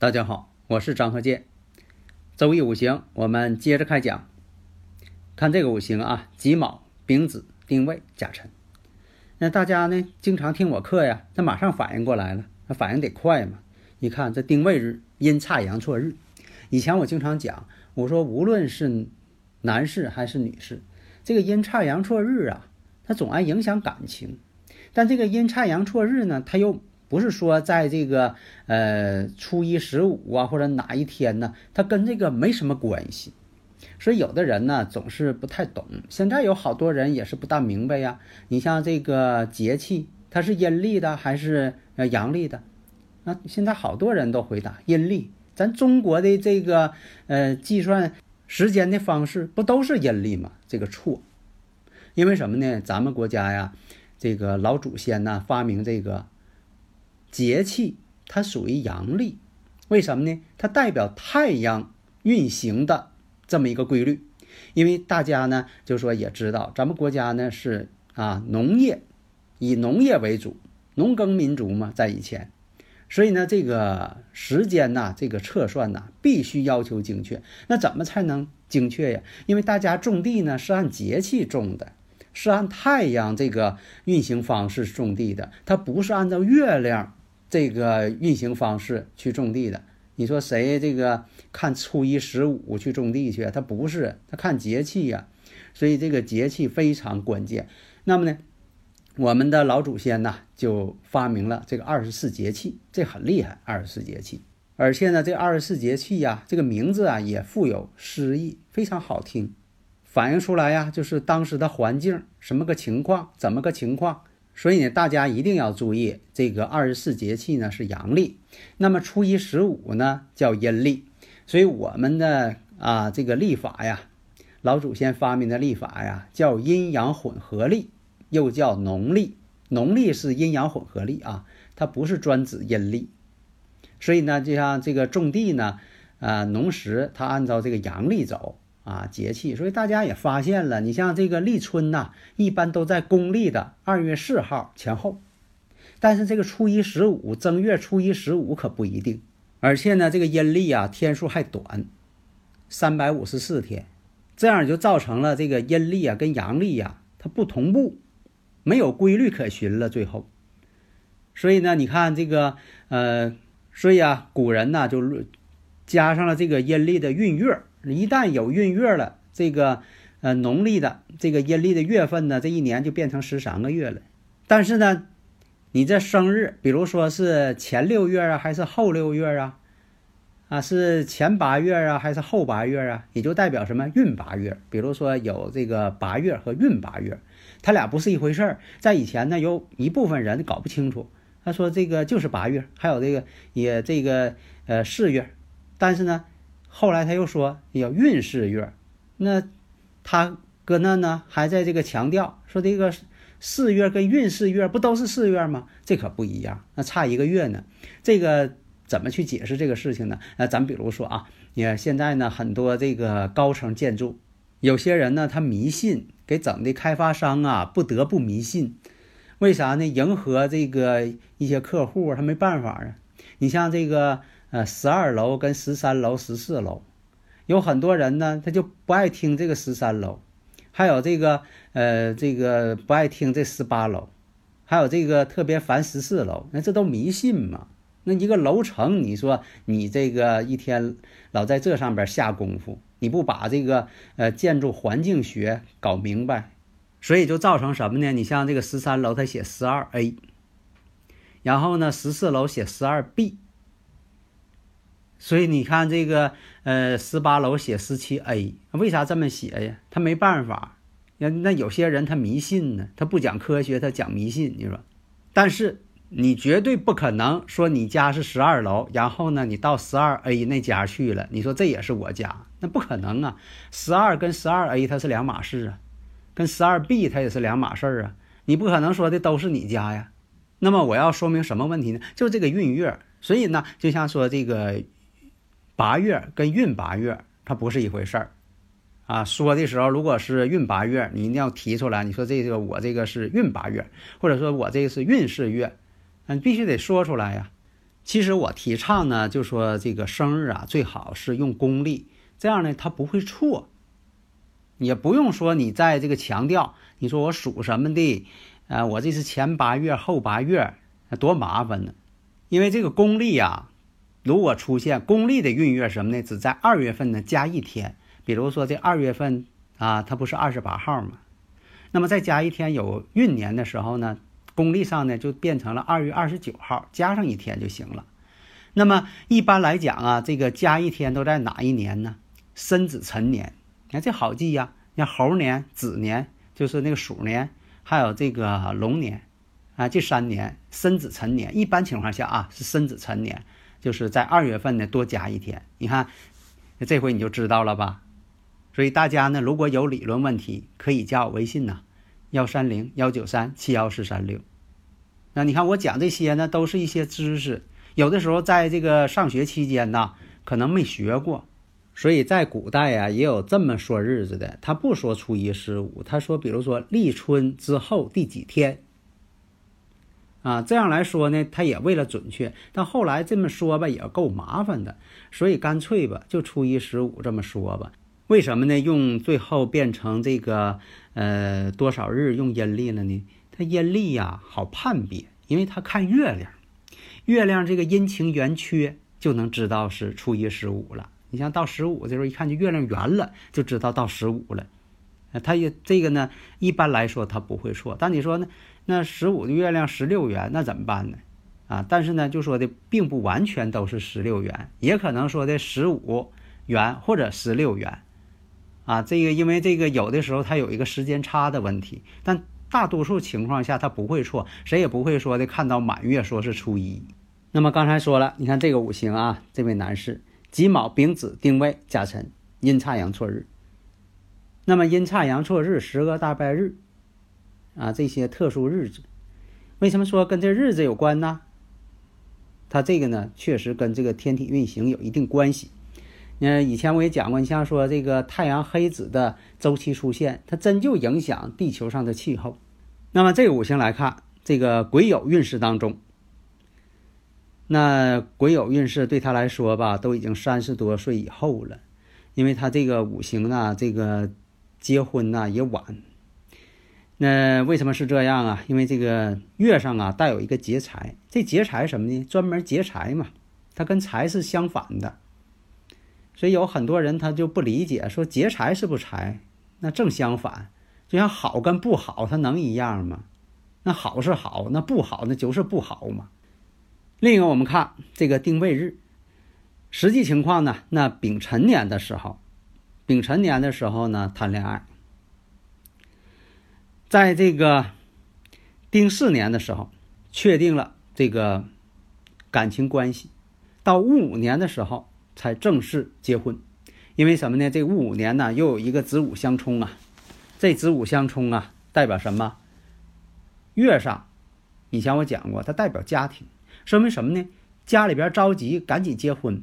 大家好，我是张和建。周易五行，我们接着开讲。看这个五行啊，己卯、丙子、丁未、甲辰。那大家呢，经常听我课呀，他马上反应过来了，那反应得快嘛。你看这丁未日，阴差阳错日。以前我经常讲，我说无论是男士还是女士，这个阴差阳错日啊，它总爱影响感情。但这个阴差阳错日呢，它又不是说在这个呃初一十五啊，或者哪一天呢，它跟这个没什么关系。所以有的人呢总是不太懂。现在有好多人也是不大明白呀。你像这个节气，它是阴历的还是阳历的？那现在好多人都回答阴历。咱中国的这个呃计算时间的方式不都是阴历吗？这个错。因为什么呢？咱们国家呀，这个老祖先呢发明这个。节气它属于阳历，为什么呢？它代表太阳运行的这么一个规律。因为大家呢，就说也知道，咱们国家呢是啊农业，以农业为主，农耕民族嘛，在以前，所以呢，这个时间呐，这个测算呐，必须要求精确。那怎么才能精确呀？因为大家种地呢是按节气种的，是按太阳这个运行方式种地的，它不是按照月亮。这个运行方式去种地的，你说谁这个看初一十五去种地去？他不是，他看节气呀，所以这个节气非常关键。那么呢，我们的老祖先呢就发明了这个二十四节气，这很厉害，二十四节气。而且呢，这二十四节气呀，这个名字啊也富有诗意，非常好听，反映出来呀就是当时的环境什么个情况，怎么个情况。所以呢，大家一定要注意，这个二十四节气呢是阳历，那么初一十五呢叫阴历。所以我们的啊这个历法呀，老祖先发明的历法呀，叫阴阳混合历，又叫农历。农历是阴阳混合历啊，它不是专指阴历。所以呢，就像这个种地呢，啊农时它按照这个阳历走。啊，节气，所以大家也发现了，你像这个立春呐，一般都在公历的二月四号前后，但是这个初一十五，正月初一十五可不一定，而且呢，这个阴历啊天数还短，三百五十四天，这样就造成了这个阴历啊跟阳历呀它不同步，没有规律可循了。最后，所以呢，你看这个呃，所以啊，古人呢就加上了这个阴历的闰月。一旦有闰月了，这个呃农历的这个阴历的月份呢，这一年就变成十三个月了。但是呢，你这生日，比如说是前六月啊，还是后六月啊？啊，是前八月啊，还是后八月啊？也就代表什么闰八月。比如说有这个八月和闰八月，它俩不是一回事儿。在以前呢，有一部分人搞不清楚，他说这个就是八月，还有这个也这个呃四月，但是呢。后来他又说要闰四月，那他搁那呢还在这个强调说这个四月跟闰四月不都是四月吗？这可不一样，那差一个月呢。这个怎么去解释这个事情呢？那咱比如说啊，你看现在呢很多这个高层建筑，有些人呢他迷信，给整的开发商啊不得不迷信，为啥呢？迎合这个一些客户，他没办法啊。你像这个。呃，十二楼跟十三楼、十四楼，有很多人呢，他就不爱听这个十三楼，还有这个呃，这个不爱听这十八楼，还有这个特别烦十四楼，那这都迷信嘛？那一个楼层，你说你这个一天老在这上边下功夫，你不把这个呃建筑环境学搞明白，所以就造成什么呢？你像这个十三楼，他写十二 A，然后呢，十四楼写十二 B。所以你看这个呃十八楼写十七 A，为啥这么写呀？他没办法。那那有些人他迷信呢，他不讲科学，他讲迷信，你说？但是你绝对不可能说你家是十二楼，然后呢你到十二 A 那家去了，你说这也是我家，那不可能啊！十二跟十二 A 它是两码事啊，跟十二 B 它也是两码事儿啊，你不可能说的都是你家呀。那么我要说明什么问题呢？就这个运月，所以呢，就像说这个八月跟运八月，它不是一回事儿。啊，说的时候，如果是运八月，你一定要提出来。你说这个我这个是运八月，或者说我这个是运势月，嗯，必须得说出来呀。其实我提倡呢，就说这个生日啊，最好是用公历，这样呢，它不会错。也不用说你在这个强调，你说我属什么的，啊，我这是前八月后八月，多麻烦呢。因为这个公历啊，如果出现公历的闰月什么呢，只在二月份呢加一天。比如说这二月份啊，它不是二十八号吗？那么再加一天有闰年的时候呢，公历上呢就变成了二月二十九号，加上一天就行了。那么一般来讲啊，这个加一天都在哪一年呢？申子辰年，你看这好记呀。像猴年、子年，就是那个鼠年，还有这个龙年啊，这三年申子辰年。一般情况下啊，是申子辰年，就是在二月份呢多加一天。你看，这回你就知道了吧？所以大家呢，如果有理论问题，可以加我微信呐，幺三零幺九三七幺四三六。那你看我讲这些呢，都是一些知识，有的时候在这个上学期间呢，可能没学过。所以在古代啊，也有这么说日子的，他不说初一十五，他说，比如说立春之后第几天啊，这样来说呢，他也为了准确。但后来这么说吧，也够麻烦的，所以干脆吧，就初一十五这么说吧。为什么呢？用最后变成这个呃多少日用阴历了呢？它阴历呀好判别，因为它看月亮，月亮这个阴晴圆缺就能知道是初一十五了。你像到十五的时候，一看就月亮圆了，就知道到十五了。它也这个呢，一般来说它不会错。但你说呢？那十五的月亮十六圆，那怎么办呢？啊，但是呢，就说的并不完全都是十六圆，也可能说的十五圆或者十六圆。啊，这个因为这个有的时候它有一个时间差的问题，但大多数情况下它不会错，谁也不会说的看到满月说是初一。那么刚才说了，你看这个五行啊，这位男士己卯、丙子、丁未、甲辰，阴差阳错日。那么阴差阳错日、十个大拜日啊，这些特殊日子，为什么说跟这日子有关呢？它这个呢，确实跟这个天体运行有一定关系。那以前我也讲过，你像说这个太阳黑子的周期出现，它真就影响地球上的气候。那么这个五行来看，这个癸酉运势当中，那癸酉运势对他来说吧，都已经三十多岁以后了，因为他这个五行呢，这个结婚呢也晚。那为什么是这样啊？因为这个月上啊带有一个劫财，这劫财什么呢？专门劫财嘛，它跟财是相反的。所以有很多人他就不理解，说劫财是不财，那正相反，就像好跟不好，它能一样吗？那好是好，那不好那就是不好嘛。另一个，我们看这个定位日，实际情况呢，那丙辰年的时候，丙辰年的时候呢谈恋爱，在这个丁巳年的时候确定了这个感情关系，到戊午年的时候。才正式结婚，因为什么呢？这戊午年呢，又有一个子午相冲啊。这子午相冲啊，代表什么？月上，以前我讲过，它代表家庭，说明什么呢？家里边着急，赶紧结婚，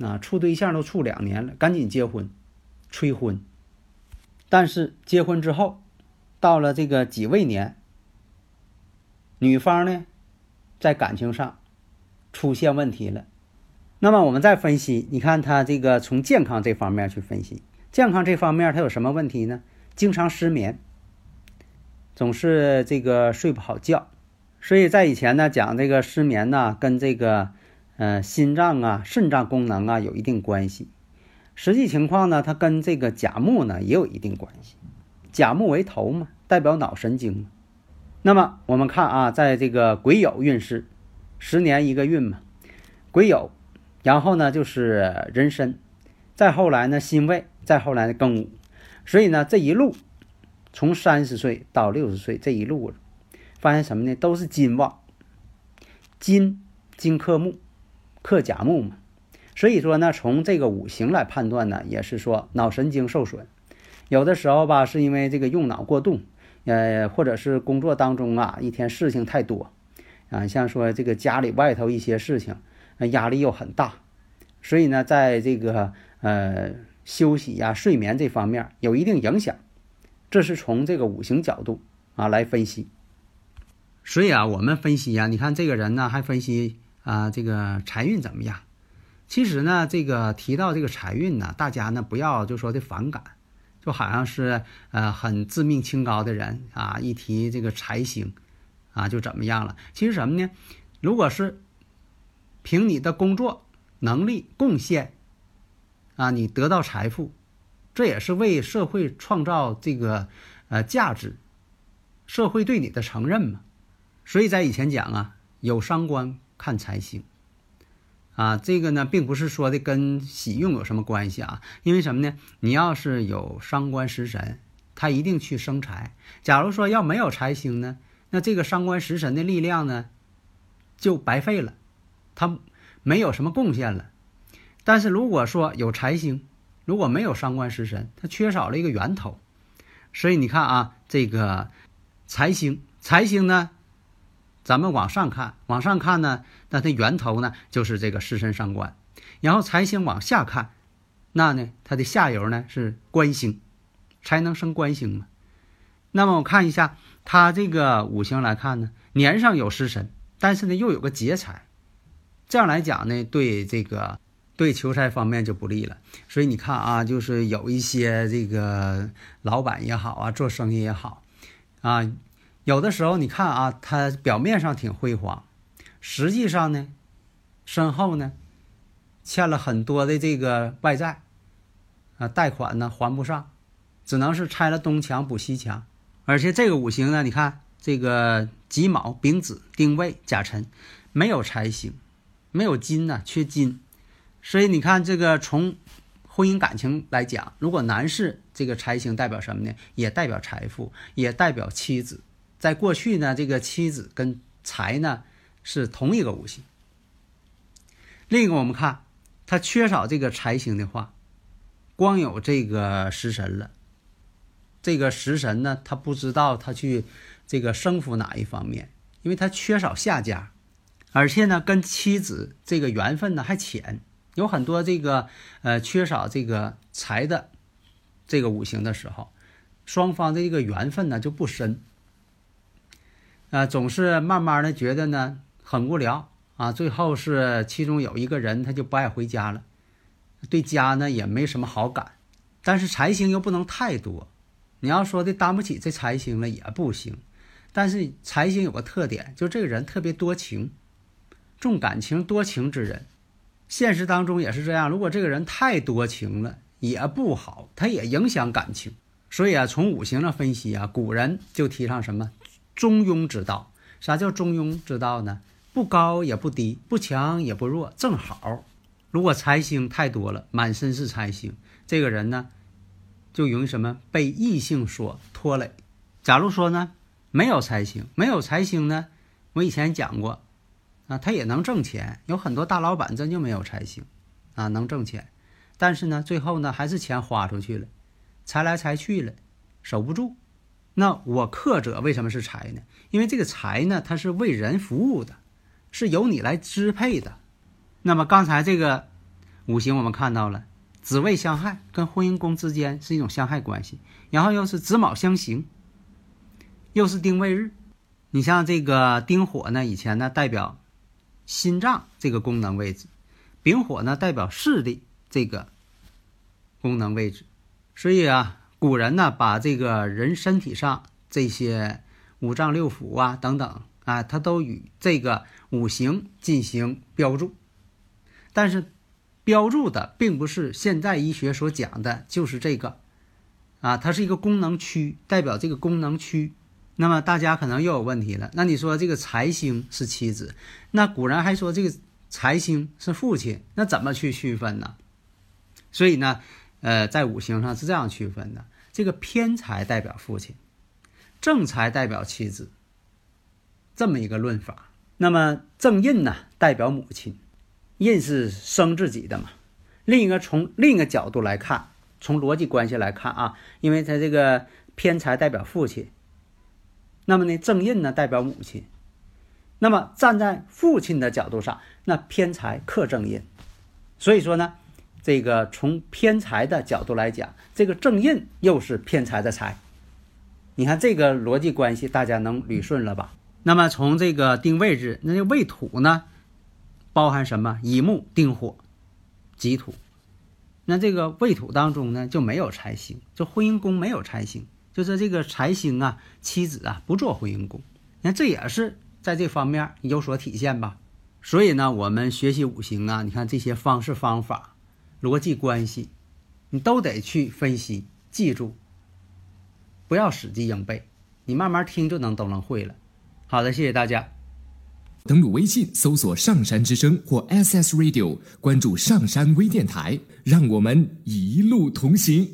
啊，处对象都处两年了，赶紧结婚，催婚。但是结婚之后，到了这个己未年，女方呢，在感情上出现问题了。那么我们再分析，你看他这个从健康这方面去分析，健康这方面他有什么问题呢？经常失眠，总是这个睡不好觉，所以在以前呢讲这个失眠呢跟这个呃心脏啊、肾脏功能啊有一定关系。实际情况呢，它跟这个甲木呢也有一定关系，甲木为头嘛，代表脑神经。那么我们看啊，在这个癸酉运势，十年一个运嘛，癸酉。然后呢就是壬申，再后来呢辛未，再后来呢庚午。所以呢这一路从三十岁到六十岁这一路，发现什么呢？都是金旺，金金克木，克甲木嘛。所以说呢，从这个五行来判断呢，也是说脑神经受损，有的时候吧，是因为这个用脑过度，呃，或者是工作当中啊，一天事情太多，啊，像说这个家里外头一些事情，压力又很大，所以呢，在这个呃休息呀、睡眠这方面有一定影响，这是从这个五行角度啊来分析。所以啊，我们分析呀，你看这个人呢，还分析啊，这个财运怎么样？其实呢，这个提到这个财运呢，大家呢不要就说的反感，就好像是呃很自命清高的人啊，一提这个财星，啊就怎么样了？其实什么呢？如果是凭你的工作能力贡献，啊，你得到财富，这也是为社会创造这个呃价值，社会对你的承认嘛。所以在以前讲啊，有伤官看财星。啊，这个呢，并不是说的跟喜用有什么关系啊？因为什么呢？你要是有伤官食神，他一定去生财。假如说要没有财星呢，那这个伤官食神的力量呢，就白费了，他没有什么贡献了。但是如果说有财星，如果没有伤官食神，它缺少了一个源头。所以你看啊，这个财星，财星呢？咱们往上看，往上看呢，那它源头呢就是这个食神伤官，然后财星往下看，那呢它的下游呢是官星，才能生官星嘛。那么我看一下它这个五行来看呢，年上有食神，但是呢又有个劫财，这样来讲呢，对这个对求财方面就不利了。所以你看啊，就是有一些这个老板也好啊，做生意也好啊。有的时候你看啊，他表面上挺辉煌，实际上呢，身后呢欠了很多的这个外债，啊，贷款呢还不上，只能是拆了东墙补西墙。而且这个五行呢，你看这个己卯、丙子、丁未、甲辰，没有财星，没有金呢，缺金。所以你看这个从婚姻感情来讲，如果男士这个财星代表什么呢？也代表财富，也代表妻子。在过去呢，这个妻子跟财呢是同一个五行。另一个，我们看他缺少这个财星的话，光有这个食神了。这个食神呢，他不知道他去这个生服哪一方面，因为他缺少下家，而且呢，跟妻子这个缘分呢还浅，有很多这个呃缺少这个财的这个五行的时候，双方的一个缘分呢就不深。啊，总是慢慢的觉得呢很无聊啊，最后是其中有一个人他就不爱回家了，对家呢也没什么好感，但是财星又不能太多，你要说的担不起这财星了也不行，但是财星有个特点，就这个人特别多情，重感情多情之人，现实当中也是这样，如果这个人太多情了也不好，他也影响感情，所以啊，从五行上分析啊，古人就提倡什么？中庸之道，啥叫中庸之道呢？不高也不低，不强也不弱，正好。如果财星太多了，满身是财星，这个人呢，就容易什么被异性所拖累。假如说呢，没有财星，没有财星呢，我以前讲过，啊，他也能挣钱。有很多大老板真就没有财星，啊，能挣钱，但是呢，最后呢，还是钱花出去了，财来财去了，守不住。那我克者为什么是财呢？因为这个财呢，它是为人服务的，是由你来支配的。那么刚才这个五行我们看到了，子未相害，跟婚姻宫之间是一种相害关系。然后又是子卯相刑，又是丁未日。你像这个丁火呢，以前呢代表心脏这个功能位置，丙火呢代表视力这个功能位置，所以啊。古人呢，把这个人身体上这些五脏六腑啊等等啊，它都与这个五行进行标注。但是，标注的并不是现代医学所讲的，就是这个啊，它是一个功能区，代表这个功能区。那么大家可能又有问题了，那你说这个财星是妻子，那古人还说这个财星是父亲，那怎么去区分呢？所以呢，呃，在五行上是这样区分的：这个偏财代表父亲，正财代表妻子，这么一个论法。那么正印呢，代表母亲，印是生自己的嘛。另一个从另一个角度来看，从逻辑关系来看啊，因为他这个偏财代表父亲，那么呢，正印呢代表母亲。那么站在父亲的角度上，那偏财克正印，所以说呢，这个从偏财的角度来讲，这个正印又是偏财的财。你看这个逻辑关系，大家能捋顺了吧？那么从这个定位置，那就未土呢，包含什么？乙木定火，己土。那这个未土当中呢，就没有财星，就婚姻宫没有财星，就是这个财星啊，妻子啊不做婚姻宫。那这也是。在这方面有所体现吧，所以呢，我们学习五行啊，你看这些方式方法、逻辑关系，你都得去分析、记住，不要死记硬背，你慢慢听就能都能会了。好的，谢谢大家。登录微信搜索“上山之声”或 SS Radio，关注上山微电台，让我们一路同行。